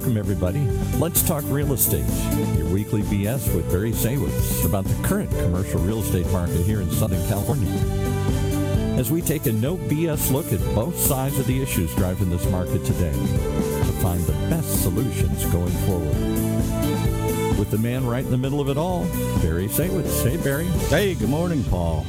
Welcome, everybody. Let's talk real estate. Your weekly BS with Barry Saywitz about the current commercial real estate market here in Southern California. As we take a no BS look at both sides of the issues driving this market today to find the best solutions going forward. With the man right in the middle of it all, Barry Saywitz. Hey, Barry. Hey, good morning, Paul.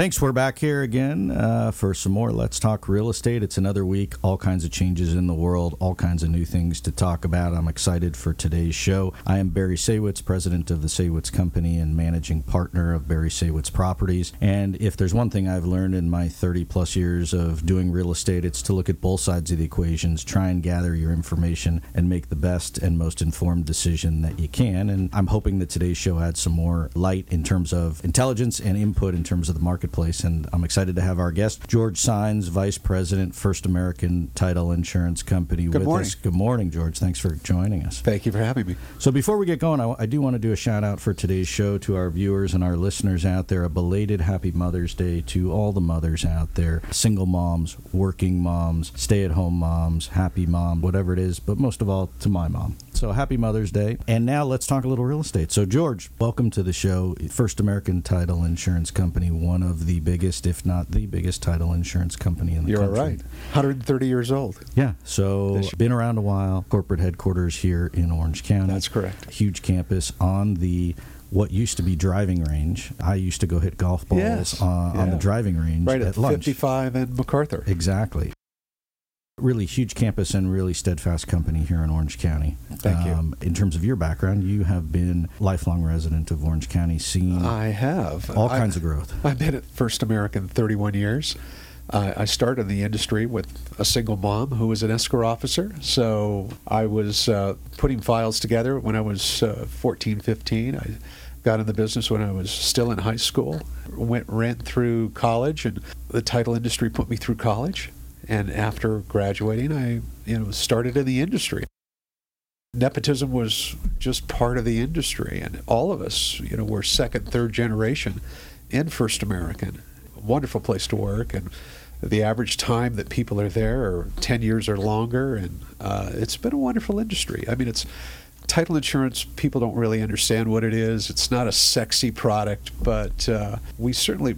Thanks. We're back here again uh, for some more Let's Talk Real Estate. It's another week, all kinds of changes in the world, all kinds of new things to talk about. I'm excited for today's show. I am Barry Saywitz, president of the Saywitz Company and managing partner of Barry Saywitz Properties. And if there's one thing I've learned in my 30 plus years of doing real estate, it's to look at both sides of the equations, try and gather your information, and make the best and most informed decision that you can. And I'm hoping that today's show adds some more light in terms of intelligence and input in terms of the market marketplace. And I'm excited to have our guest, George Sines, Vice President, First American Title Insurance Company, Good with morning. us. Good morning, George. Thanks for joining us. Thank you for having me. So before we get going, I, I do want to do a shout out for today's show to our viewers and our listeners out there. A belated Happy Mother's Day to all the mothers out there, single moms, working moms, stay at home moms, happy mom, whatever it is, but most of all to my mom. So happy Mother's Day. And now let's talk a little real estate. So, George, welcome to the show. First American Title Insurance Company, one of the biggest, if not the biggest, title insurance company in the You're country. right. 130 years old. Yeah, so been around a while. Corporate headquarters here in Orange County. That's correct. Huge campus on the what used to be driving range. I used to go hit golf balls Yes, uh, on the driving range Right at, at lunch. 55 and MacArthur. Exactly. Really huge campus and really steadfast company here in Orange County. Um, Thank you. In terms of your background, you have been lifelong resident of Orange County, seen I have. all I- kinds of growth. I've been at First American 31 years. Uh, I started in the industry with a single mom who was an escrow officer. So I was uh, putting files together when I was uh, 14, 15. I got in the business when I was still in high school. Went rent through college, and the title industry put me through college. And after graduating, I you know started in the industry. Nepotism was just part of the industry, and all of us, you know, were second, third generation in First American. Wonderful place to work, and the average time that people are there are 10 years or longer, and uh, it's been a wonderful industry. I mean, it's title insurance, people don't really understand what it is. It's not a sexy product, but uh, we certainly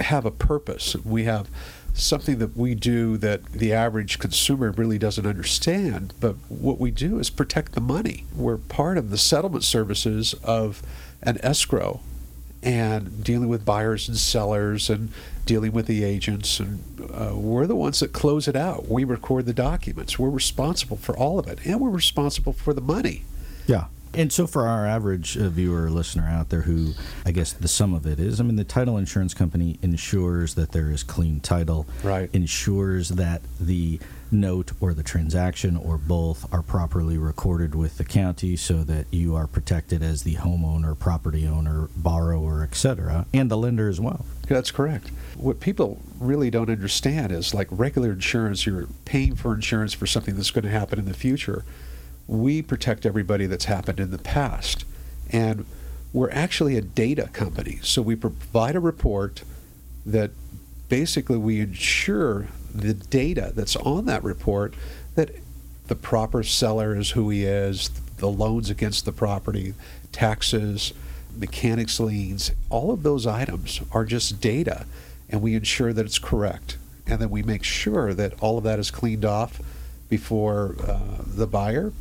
have a purpose. We have something that we do that the average consumer really doesn't understand. But what we do is protect the money. We're part of the settlement services of an escrow and dealing with buyers and sellers and dealing with the agents. And uh, we're the ones that close it out. We record the documents. We're responsible for all of it. And we're responsible for the money. Yeah. And so, for our average uh, viewer or listener out there who, I guess the sum of it is, I mean, the title insurance company ensures that there is clean title, Right. ensures that the note or the transaction or both are properly recorded with the county so that you are protected as the homeowner, property owner, borrower, etc., and the lender as well. That's correct. What people really don't understand is like regular insurance, you're paying for insurance for something that's going to happen in the future. We protect everybody that's happened in the past. And we're actually a data company. So we provide a report that basically we ensure the data that's on that report that the proper seller is who he is, the loans against the property, taxes, mechanics liens, all of those items are just data, and we ensure that it's correct. And then we make sure that all of that is cleaned off before uh, the buyer,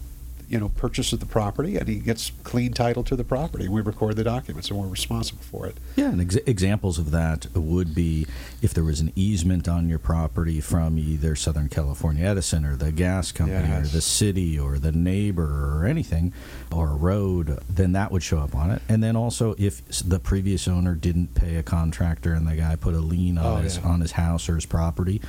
you know, purchases the property and he gets clean title to the property. We record the documents and we're responsible for it. Yeah, and ex- examples of that would be if there was an easement on your property from either Southern California Edison or the gas company or the city or the neighbor or anything, or a road, then that would show up on it. And then also if the previous owner didn't pay a contractor and the guy put a lien on Oh, his yeah. on his house or his property,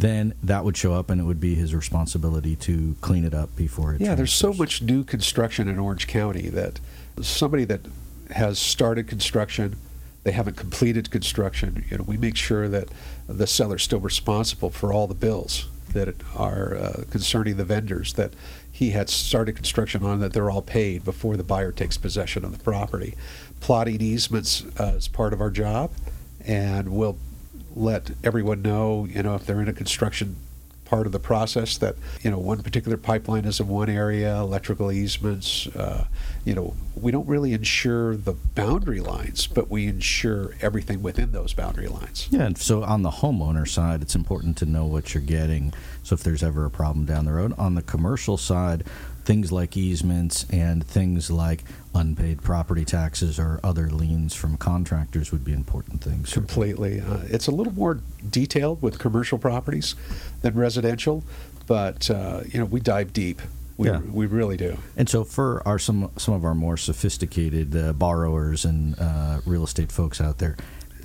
then that would show up and it would be his responsibility to clean it up before it. Yeah, there's so much new construction in Orange County that somebody that has started construction, they haven't completed construction. You know, we make sure that the seller's still responsible for all the bills that are uh, concerning the vendors that he had started construction on that they're all paid before the buyer takes possession of the property. Plotting easements uh, is part of our job, and we'll let everyone know, you know, if they're in a construction part of the process that you know one particular pipeline is in one area, electrical easements. Uh, you know, we don't really ensure the boundary lines, but we ensure everything within those boundary lines. Yeah, and so on the homeowner side, it's important to know what you're getting. So if there's ever a problem down the road, on the commercial side, things like easements and things like unpaid property taxes or other liens from contractors would be important things. Completely. Uh, it's a little more detailed with commercial properties than residential, but uh, you know we dive deep. We, Yeah. we really do. And so, for our some some of our more sophisticated uh, borrowers and uh, real estate folks out there,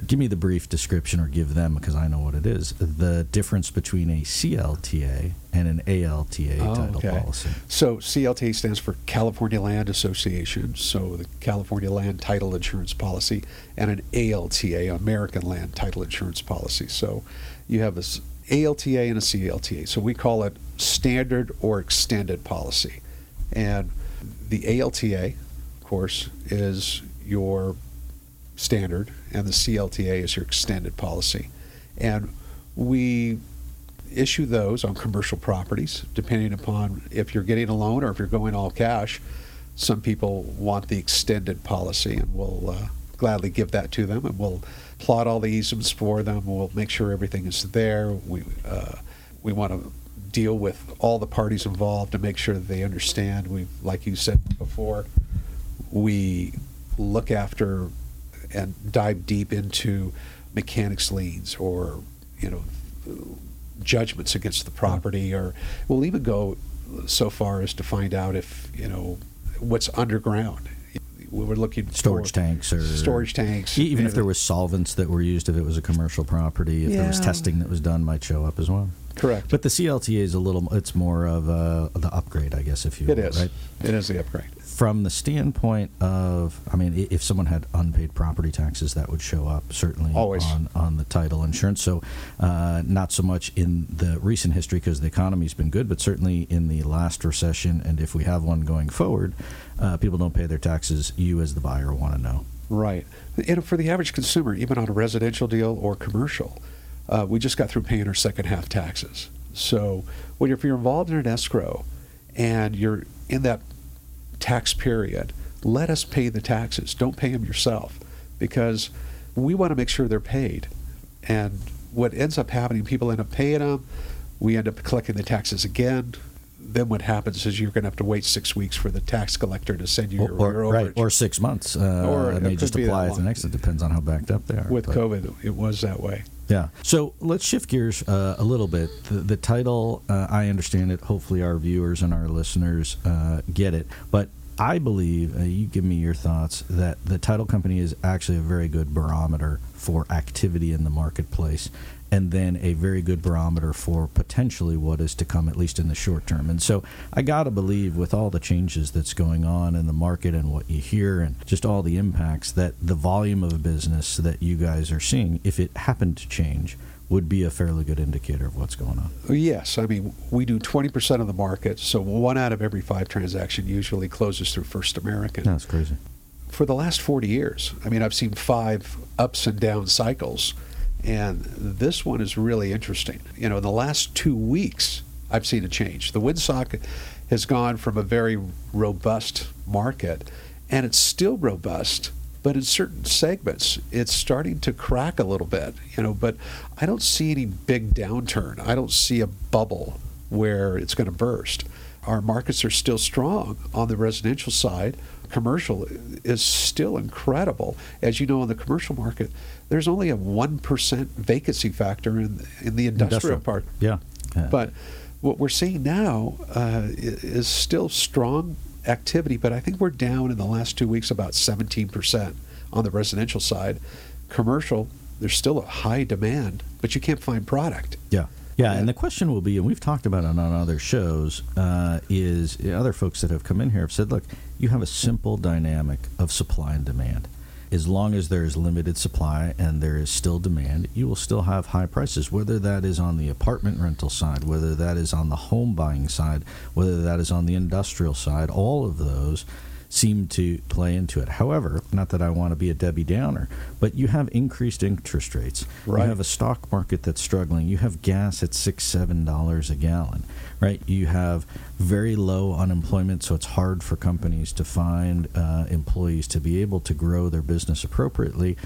give me the brief description, or give them because I know what it is. The difference between a CLTA and an ALTA Oh, title okay. policy. So CLTA stands for California Land Association, so the California Land Title Insurance Policy, and an ALTA, American Land Title Insurance Policy. So you have this ALTA and a CLTA. So we call it standard or extended policy. And the ALTA, of course, is your standard, and the CLTA is your extended policy. And we issue those on commercial properties, depending upon if you're getting a loan or if you're going all cash. Some people want the extended policy, and we'll uh, gladly give that to them, and we'll plot all the easements for them. We'll make sure everything is there. We uh, we want to deal with all the parties involved to make sure that they understand. We, like you said before, we look after and dive deep into mechanics liens or you know judgments against the property or we'll even go so far as to find out if you know what's underground. We were looking Storage for tanks or storage tanks. Even if there was solvents that were used, if it was a commercial property, if there was testing that was done, might show up as well. Correct But the CLTA is a little, it's more of a, the upgrade, I guess, if you it will, is right? it is the upgrade From the standpoint of, I mean, if someone had unpaid property taxes, that would show up certainly Always. on on the title insurance. So, uh, not so much in the recent history because the economy's been good, but certainly in the last recession, and if we have one going forward, uh, people don't pay their taxes. You, as the buyer, want to know. Right. And for the average consumer, even on a residential deal or commercial, uh, we just got through paying our second half taxes. So when you're, if you're involved in an escrow and you're in that tax period, let us pay the taxes. Don't pay them yourself because we want to make sure they're paid. And what ends up happening, people end up paying them. We end up collecting the taxes again. Then what happens is you're going to have to wait six weeks for the tax collector to send you your, or, your right, or six months, uh, Or they just apply long. next. It depends on how backed up they are. with but- COVID, it was that way. Yeah. So let's shift gears uh, a little bit. The, the title, uh, I understand it. Hopefully, our viewers and our listeners uh, get it. But I believe, uh, you give me your thoughts, that the title company is actually a very good barometer for activity in the marketplace. And then a very good barometer for potentially what is to come, at least in the short term. And so I got to believe, with all the changes that's going on in the market and what you hear and just all the impacts, that the volume of a business that you guys are seeing, if it happened to change, would be a fairly good indicator of what's going on. Yes, I mean we do 20% of the market, so one out of every five transaction usually closes through First American. That's crazy. For the last 40 years, I mean I've seen five ups and down cycles, and this one is really interesting. You know, in the last two weeks, I've seen a change. The windsock has gone from a very robust market, and it's still robust. But in certain segments, it's starting to crack a little bit, you know. But I don't see any big downturn. I don't see a bubble where it's going to burst. Our markets are still strong on the residential side. Commercial is still incredible. As you know, in the commercial market, there's only a 1% vacancy factor in, in the industrial, part. Yeah. Uh, But what we're seeing now uh, is still strong activity, but I think we're down in the last two weeks about 17% on the residential side. Commercial, there's still a high demand, but you can't find product. Yeah. Yeah, and the question will be, and we've talked about it on other shows, uh, is other folks that have come in here have said, look, you have a simple dynamic of supply and demand. As long as there is limited supply and there is still demand, you will still have high prices, whether that is on the apartment rental side, whether that is on the home buying side, whether that is on the industrial side, all of those seem to play into it. However, not that I want to be a Debbie Downer, but you have increased interest rates. Right. You have a stock market that's struggling. You have gas at six, seven dollars a gallon, right? You have very low unemployment, so it's hard for companies to find uh, employees to be able to grow their business appropriately.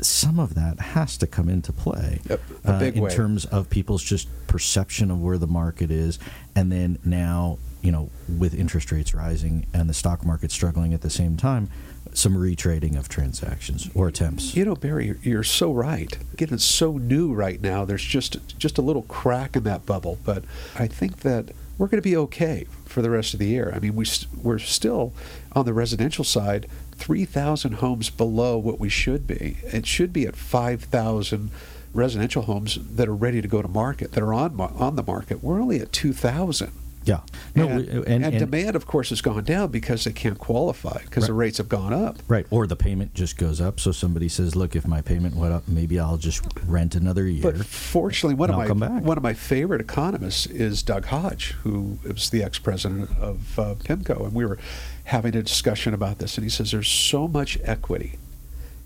Some of that has to come into play Yep, a uh, in way. terms of people's just perception of where the market is, and then now you know with interest rates rising and the stock market struggling at the same time, some retrading of transactions or attempts. You know, Barry, you're- so right. Again, it's so new right now. There's just just a little crack in that bubble, but I think that we're going to be okay for the rest of the year. I mean, we we're still on the residential side, three thousand homes below what we should be. It should be at five thousand residential homes that are ready to go to market that are on on the market. We're only at two thousand. Yeah. No, and, we- and, and- demand, of course, has gone down because they can't qualify because the rates have gone up. Right, or the payment just goes up. So somebody says, "Look, if my payment went up, maybe I'll just rent another year." But fortunately, one of I'll my one of my favorite economists is Doug Hodge, who was the ex-president of uh, PIMCO, and we were having a discussion about this, and he says there's so much equity,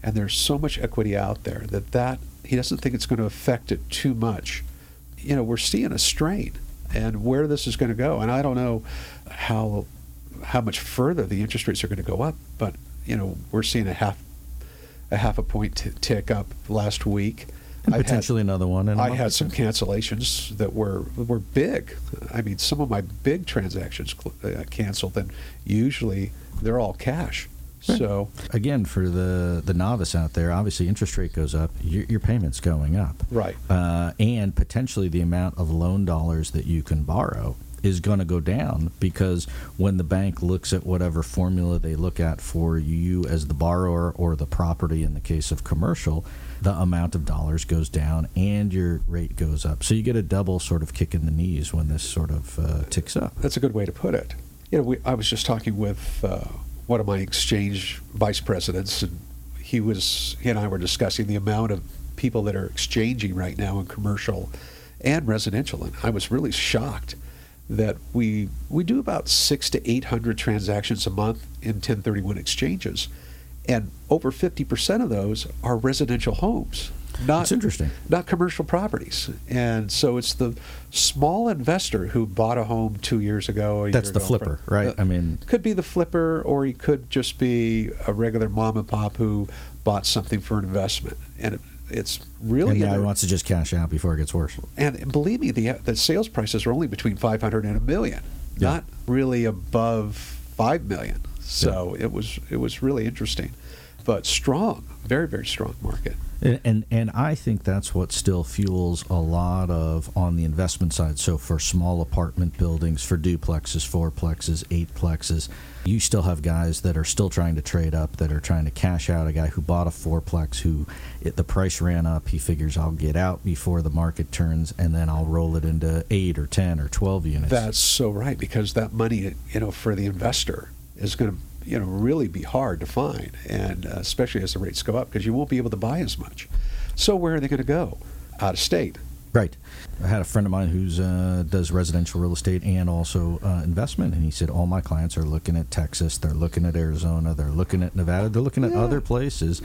and there's so much equity out there that that he doesn't think it's going to affect it too much. You know, we're seeing a strain, and where this is going to go, and I don't know how how much further the interest rates are going to go up, but you know, we're seeing a half a half a point t- tick up last week. And I've had- potentially another one. I had some cancellations that were were big. I mean, some of my big transactions cl- uh, canceled, and usually they're all cash. So Again, for the the novice out there, obviously interest rate goes up, your, your payment's going up, right, uh, and potentially the amount of loan dollars that you can borrow is going to go down because when the bank looks at whatever formula they look at for you as the borrower or the property in the case of commercial, the amount of dollars goes down and your rate goes up. So you get a double sort of kick in the knees when this sort of uh, ticks up. that's a good way to put it. You know, we, I was just talking with uh, one of my exchange vice presidents, and he was he and I were discussing the amount of people that are exchanging right now in commercial and residential, and I was really shocked that we we do about six to eight hundred transactions a month in 1031 exchanges, and over 50 percent of those are residential homes. Not That's interesting. not commercial properties. And so it's the small investor who bought a home two years ago. That's year the ago, flipper, right? Uh, I mean, could be the flipper, or he could just be a regular mom and pop who bought something for an investment. And it, it's really and now he wants to just cash out before it gets worse. and believe me, the the sales prices are only between five hundred and a million, Yeah. not really above five million. So it was it was really interesting, but strong, very very strong market. And, and and I think that's what still fuels a lot of on the investment side. So for small apartment buildings, for duplexes, fourplexes, eightplexes, you still have guys that are still trying to trade up, that are trying to cash out. A guy who bought a fourplex, who it, the price ran up, he figures I'll get out before the market turns, and then I'll roll it into eight or ten or twelve units. That's so right because that money, you know, for the investor is going to, you know, really be hard to find, and uh, especially as the rates go up because you won't be able to buy as much. So where are they going to go? Out of state. Right. I had a friend of mine who's uh, does residential real estate and also uh, investment, and he said all my clients are looking at Texas, they're looking at Arizona, they're looking at Nevada, they're looking at Yeah. other places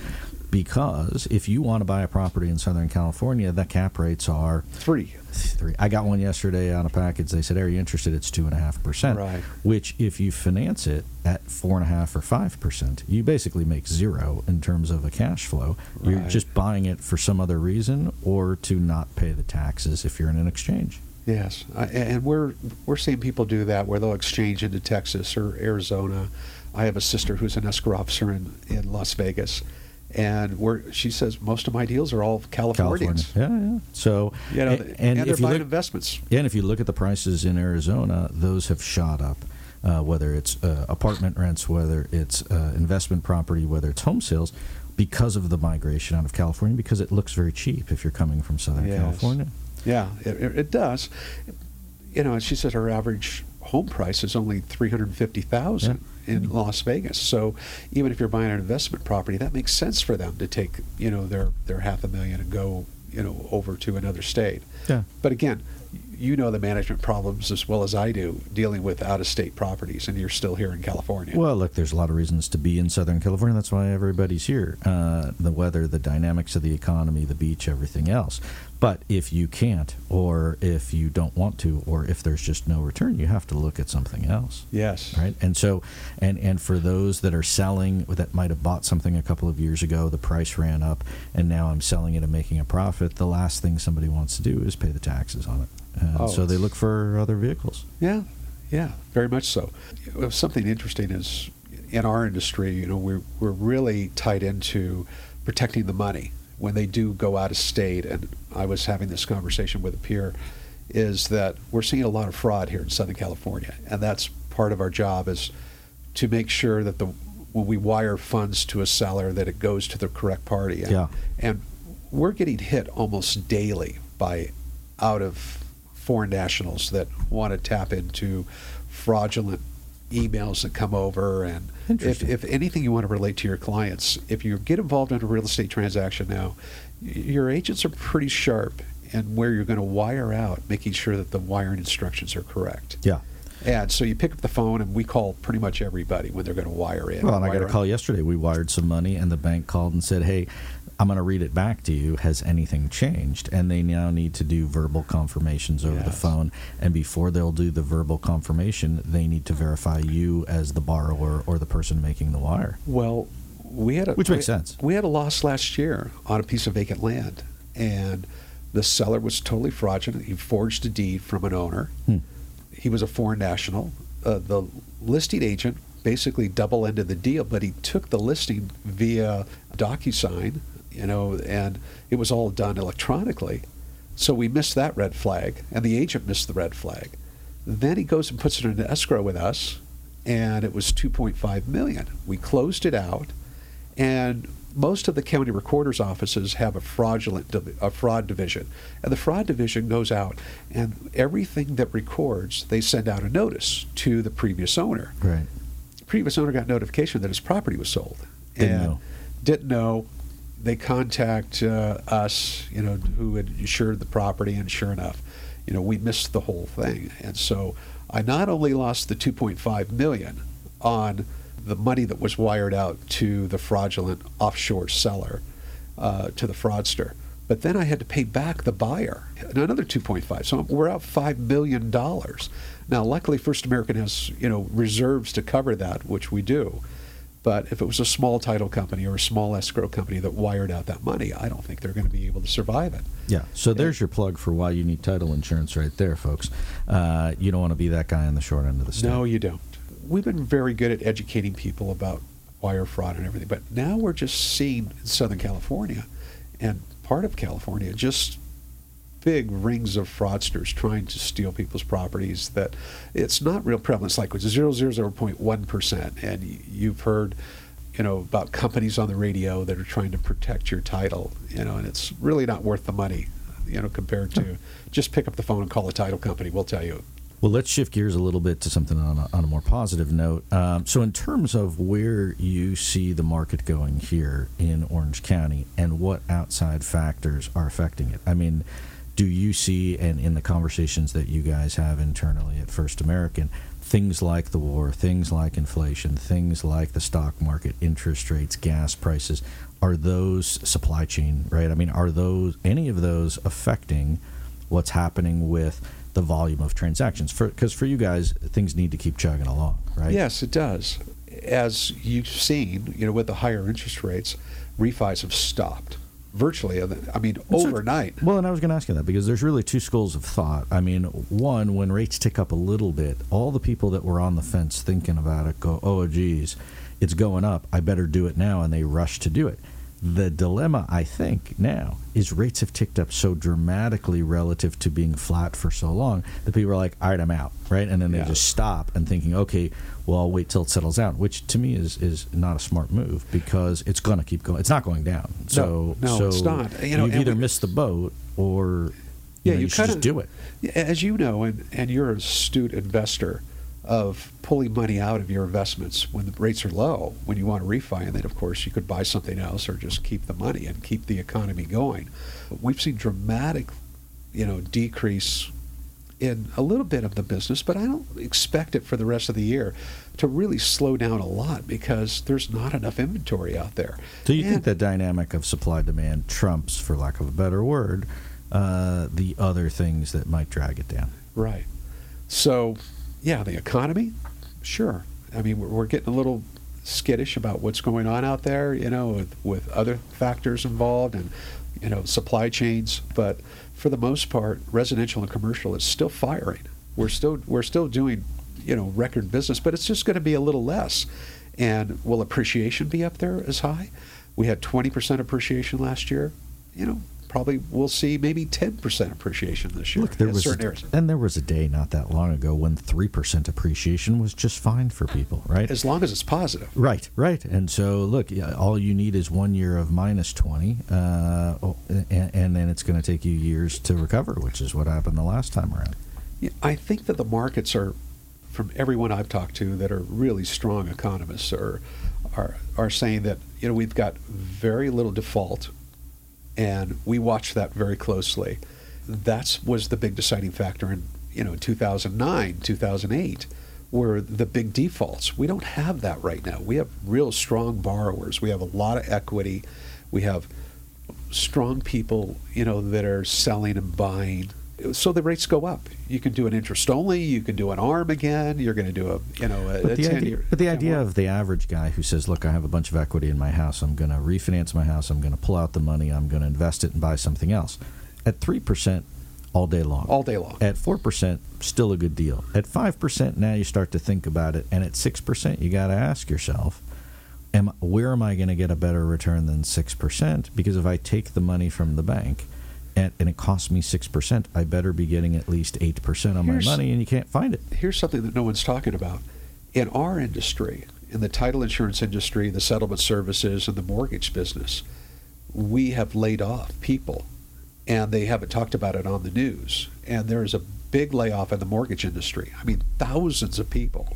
because if you want to buy a property in Southern California, the cap rates are Three. three. I got one yesterday on a package. They said, "Are you interested?" It's two and a half percent. Right. Which, if you finance it at four and a half or five percent, you basically make zero in terms of a cash flow. You're just buying it for some other reason, or to not pay the taxes if you're in an exchange. Yes, I, and we're we're seeing people do that where they'll exchange into Texas or Arizona. I have a sister who's an escrow officer in, in Las Vegas, and where she says most of my deals are all Californians. California. Yeah, yeah. So, You know, and, and, they're if you look, investments. Yeah, and if you look at the prices in Arizona, those have shot up. Uh, whether it's uh, apartment rents, whether it's uh, investment property, whether it's home sales, because of the migration out of California, because it looks very cheap if you're coming from Southern Yes. California. Yeah, it, it it does. You know, she said her average home price is only three hundred fifty thousand in Las Vegas. So even if you're buying an investment property, that makes sense for them to take you know their their half a million and go you know over to another state. Yeah. But again, you know the management problems as well as I do dealing with out of state properties, and you're still here in California. Well, look, there's a lot of reasons to be in Southern California. That's why everybody's here. Uh, the weather, the dynamics of the economy, the beach, everything else. But if you can't, or if you don't want to, or if there's just no return, you have to look at something else. yes. Right, and so, and and for those that are selling that might have bought something a couple of years ago, the price ran up, and now I'm selling it and making a profit. The last thing somebody wants to do is pay the taxes on it, Oh, so they oh. look for other vehicles. Yeah, yeah, very much so. Uh, something interesting is in our industry, you know, we're, we're really tied into protecting the money when they do go out of state. And I was having this conversation with a peer, is that we're seeing a lot of fraud here in Southern California, and that's part of our job is to make sure that the when we wire funds to a seller that it goes to the correct party. And, Yeah. and we're getting hit almost daily by out of foreign nationals that want to tap into fraudulent emails that come over. And if, if anything you want to relate to your clients if you get involved in a real estate transaction now your agents are pretty sharp in where you're going to wire out making sure that the wiring instructions are correct. Yeah. and so you pick up the phone and we call pretty much everybody when they're going to wire in. Well, and I got a call yesterday. We wired some money, and the bank called and said, "Hey, I'm going to read it back to you. Has anything changed?" And they now need to do verbal confirmations over the phone. And before they'll do the verbal confirmation, they need to verify you as the borrower or the person making the wire. Well, we had a Which makes we- sense. We had a loss last year on a piece of vacant land, and the seller was totally fraudulent. He forged a deed from an owner. Hmm. He was a foreign national. Uh, the listing agent basically double-ended the deal, but he took the listing via DocuSign, you know, and it was all done electronically. So we missed that red flag, and the agent missed the red flag. Then he goes and puts it in escrow with us, and it was 2.5 million. We closed it out, and most of the county recorder's offices have a fraudulent a fraud division, and the fraud division goes out and everything that records, they send out a notice to the previous owner. Right. The previous owner got notification that his property was sold, Didn't and know. didn't know. They contact uh, us, you know, who had insured the property, and sure enough, you know, we missed the whole thing. And so I not only lost the 2.5 million on the money that was wired out to the fraudulent offshore seller, uh, to the fraudster, but then I had to pay back the buyer another 2.5. So we're out five million dollars. Now, luckily, First American has you know reserves to cover that, which we do. But if it was a small title company or a small escrow company that wired out that money, I don't think they're going to be able to survive it. Yeah. So there's your plug for why you need title insurance right there, folks. Uh, you don't want to be that guy on the short end of the stick. No, you don't. We've been very good at educating people about wire fraud and everything, but now we're just seeing in Southern California and part of California just big rings of fraudsters trying to steal people's properties that it's not real prevalent. It's like 0.1%. And you've heard, you know, about companies on the radio that are trying to protect your title, you know, and it's really not worth the money, you know, compared to just pick up the phone and call a title company. We'll tell you Well, let's shift gears a little bit to something on a, on a more positive note. Um, so, in terms of where you see the market going here in Orange County and what outside factors are affecting it, I mean, do you see, and in the conversations that you guys have internally at First American, things like the war, things like inflation, things like the stock market, interest rates, gas prices, are those supply chain, right? I mean, are those any of those affecting what's happening with the volume of transactions? Because for, you guys, things need to keep chugging along, right? Yes, it does. As you've seen, you know, with the higher interest rates, refis have stopped virtually. I mean, That's right. overnight. Well, and I was going to ask you that because there's really two schools of thought. I mean, one, when rates tick up a little bit, all the people that were on the fence thinking about it go, oh, geez, it's going up. I better do it now. And they rush to do it. The dilemma, I think, now is rates have ticked up so dramatically relative to being flat for so long that people are like, all right, I'm out, right? And then they Yeah. just stop and thinking, okay, well, I'll wait till it settles out, which to me is, is not a smart move because it's going to keep going. It's not going down. So, no, so it's not. You know, you've either we- missed the boat or Yeah, you, know, you you, should just do it. As you know, and, and you're an astute investor of pulling money out of your investments when the rates are low, when you want to refi, and then, of course, you could buy something else or just keep the money and keep the economy going. We've seen dramatic, you know, decrease in a little bit of the business, but I don't expect it for the rest of the year to really slow down a lot because there's not enough inventory out there. So you And- think the dynamic of supply demand trumps, for lack of a better word, uh, the other things that might drag it down? Right. So, yeah, the economy, sure. I mean, we're, we're getting a little skittish about what's going on out there, you know, with, with other factors involved and, you know, supply chains. But for the most part, residential and commercial is still firing. We're still we're still doing, you know, record business, but it's just going to be a little less. And will appreciation be up there as high? We had 20% appreciation last year. You know, probably we'll see maybe 10% appreciation this year Look, there in was certain areas. and there was a day not that long ago when three percent appreciation was just fine for people, right? As long as it's positive. Right, right. And so, look, all you need is one year of minus 20, uh, oh, and, and then it's going to take you years to recover, which is what happened the last time around. Yeah, I think that the markets are, from everyone I've talked to that are really strong economists, are, are, are saying that you know we've got very little default, and we watch that very closely. That was the big deciding factor in you know 2009, 2008, were the big defaults. We don't have that right now. We have real strong borrowers. We have a lot of equity. We have strong people, you know, that are selling and buying. So the rates go up. You can do an interest only. You can do an arm again. You're going to do a, you know, a, But the, 10 idea, year. but the idea of the average guy who says, "Look, I have a bunch of equity in my house. I'm going to refinance my house. I'm going to pull out the money. I'm going to invest it and buy something else," at three percent all day long. all day long. At four percent, still a good deal. At five percent, now you start to think about it, and at six percent, you got to ask yourself, "Am where am I going to get a better return than six percent?" Because if I take the money from the bank, and, and it costs me six percent, I better be getting at least eight percent on Here's- my money, and you can't find it. Here's something that no one's talking about. In our industry, in the title insurance industry, the settlement services, and the mortgage business, we have laid off people, and they haven't talked about it on the news. And there is a big layoff in the mortgage industry. I mean, thousands of people.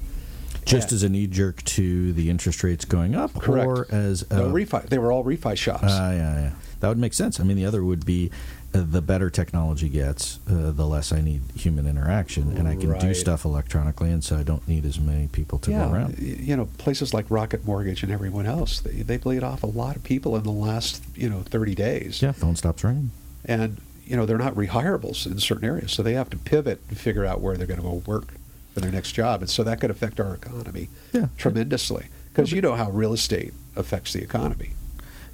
Just Yeah. as a knee jerk to the interest rates going up, Correct. or as a, No, refi. They were all refi shops. Uh, yeah, yeah. That would make sense. I mean, the other would be the better technology gets, uh, the less I need human interaction, and I can do stuff electronically, and so I don't need as many people to yeah, go around. you know, places like Rocket Mortgage and everyone else, they, they've laid off a lot of people in the last, you know, 30 days. Yeah, phone stops ringing. And, you know, they're not rehirables in certain areas. So they have to pivot and figure out where they're going to go work for their next job. And so that could affect our economy Yeah. tremendously. Because you know how real estate affects the economy.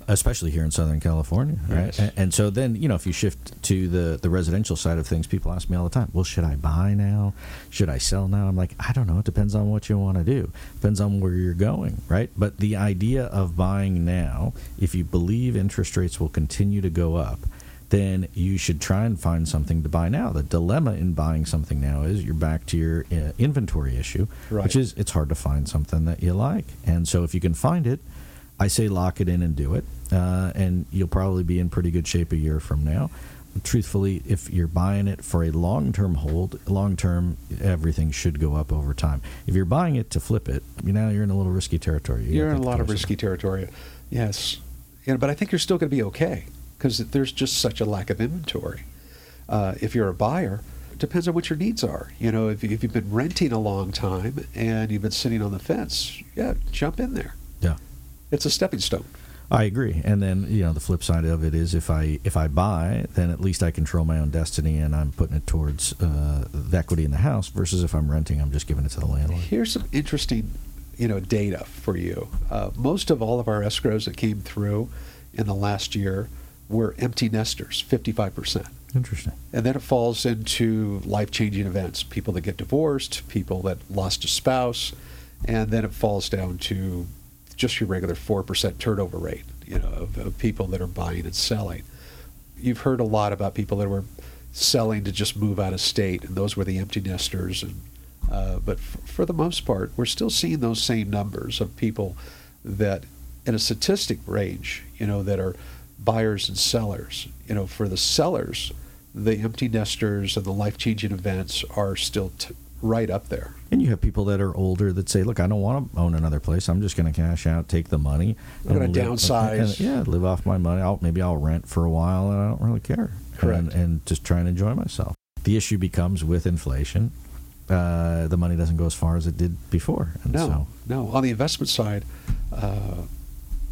Especially here in Southern California, right? Yes. And, so then, you know, if you shift to the the residential side of things, people ask me all the time, "Well, should I buy now? Should I sell now?" I'm like, I don't know. It depends on what you want to do. Depends on where you're going, right? But the idea of buying now, if you believe interest rates will continue to go up. Then you should try and find something to buy now. The dilemma in buying something now is you're back to your uh, inventory issue, Right. which is it's hard to find something that you like. And so if you can find it, I say lock it in and do it, uh, and you'll probably be in pretty good shape a year from now. Truthfully, if you're buying it for a long-term hold, long-term everything should go up over time. If you're buying it to flip it, you know you're in a little risky territory. You You're in a lot of risky territory. Yes. You know, but I think you're still going to be okay because there's just such a lack of inventory. Uh, if you're a buyer, it depends on what your needs are. You know, if, if you've been renting a long time and you've been sitting on the fence, yeah, jump in there. Yeah. It's a stepping stone. I agree. And then you know the flip side of it is if I if I buy, then at least I control my own destiny, and I'm putting it towards uh, the equity in the house. Versus if I'm renting, I'm just giving it to the landlord. Here's some interesting, you know, data for you. Uh, most of all of our escrows that came through in the last year were empty nesters, 55%. Interesting. And then it falls into life changing events people that get divorced, people that lost a spouse, and then it falls down to just your regular 4% turnover rate you know, of, of people that are buying and selling. You've heard a lot about people that were selling to just move out of state, and those were the empty nesters. And, uh, but f- for the most part, we're still seeing those same numbers of people that, in a statistic range, you know, that are buyers and sellers. You know, for the sellers, the empty nesters and the life changing events are still t- right up there. And you have people that are older that say, "Look, I don't want to own another place. I'm just going to cash out, take the money, I'm gonna downsize." and- yeah, live off my money. I'll maybe I'll rent for a while, and I don't really care. Correct. And, and just try and enjoy myself. The issue becomes with inflation, uh, the money doesn't go as far as it did before. And no, so. no. On the investment side, uh,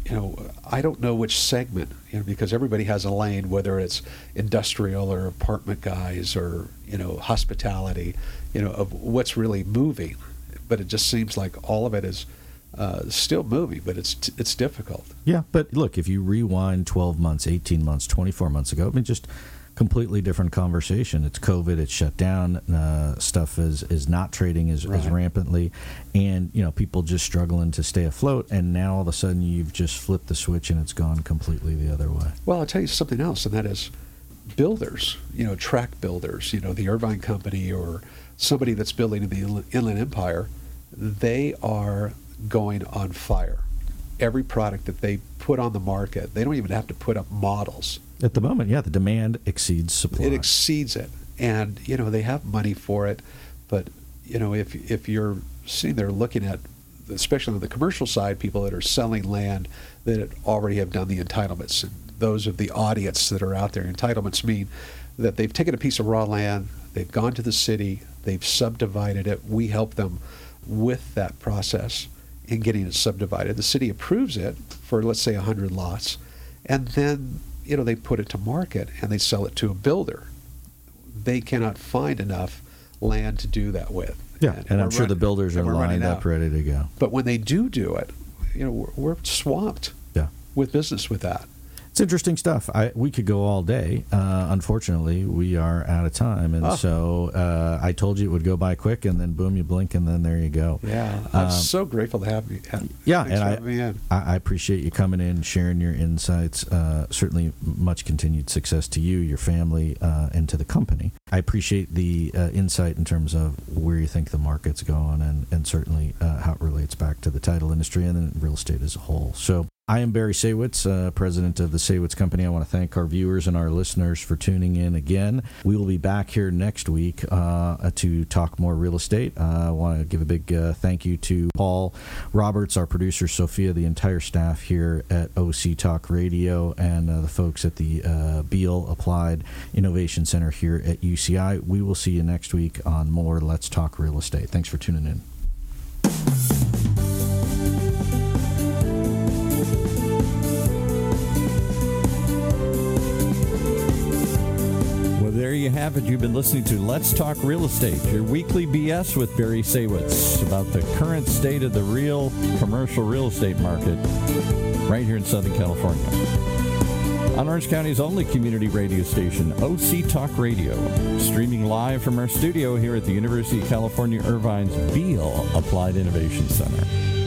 you know, I don't know which segment, you know, because everybody has a lane, whether it's industrial or apartment guys or you know hospitality, you know, of what's really moving. But it just seems like all of it is uh, still moving, but it's t- it's difficult. Yeah, but look, if you rewind 12 months, 18 months, 24 months ago, I mean, just completely different conversation. It's COVID. It's shut down. Uh, stuff is is not trading as, right. as rampantly, and you know people just struggling to stay afloat. And now all of a sudden you've just flipped the switch and it's gone completely the other way. Well, I'll tell you something else, and that is builders. You know, track builders. You know, the Irvine Company or somebody that's building in the Inland Empire. They are going on fire. Every product that they put on the market, they don't even have to put up models at the moment, yeah, the demand exceeds supply. It exceeds it, and you know they have money for it, but you know if if you're sitting there looking at, especially on the commercial side, people that are selling land that already have done the entitlements, and those of the audience that are out there, entitlements mean that they've taken a piece of raw land, they've gone to the city, they've subdivided it. We help them with that process in getting it subdivided. The city approves it for let's say 100 lots, and then you know, they put it to market and they sell it to a builder. They cannot find enough land to do that with. Yeah, and, and I'm sure the builders are lined up, ready to go. But when they do do it, you know, we're, we're swamped. Yeah. with business with that. It's interesting stuff. I, we could go all day. Uh, unfortunately, we are out of time, and oh. so uh, I told you it would go by quick, and then boom, you blink, and then there you go. Yeah, I'm um, so grateful to have you. yeah, and I, I, appreciate you coming in, sharing your insights. Uh, certainly, much continued success to you, your family, uh, and to the company. I appreciate the uh, insight in terms of where you think the market's going, and and certainly uh, how it relates back to the title industry and then real estate as a whole. So I am Barry Saywitz, uh, president of the Saywitz Company. I want to thank our viewers and our listeners for tuning in again. We will be back here next week uh, to talk more real estate. Uh, I want to give a big uh, thank you to Paul Roberts, our producer, Sophia, the entire staff here at OC Talk Radio, and uh, the folks at the uh, Beall Applied Innovation Center here at UCI. We will see you next week on more Let's Talk Real Estate. Thanks for tuning in. There you have it. You've been listening to Let's Talk Real Estate, your weekly BS with Barry Saywitz about the current state of the real commercial real estate market right here in Southern California. On Orange County's only community radio station, OC Talk Radio, streaming live from our studio here at the University of California Irvine's Beall Applied Innovation Center.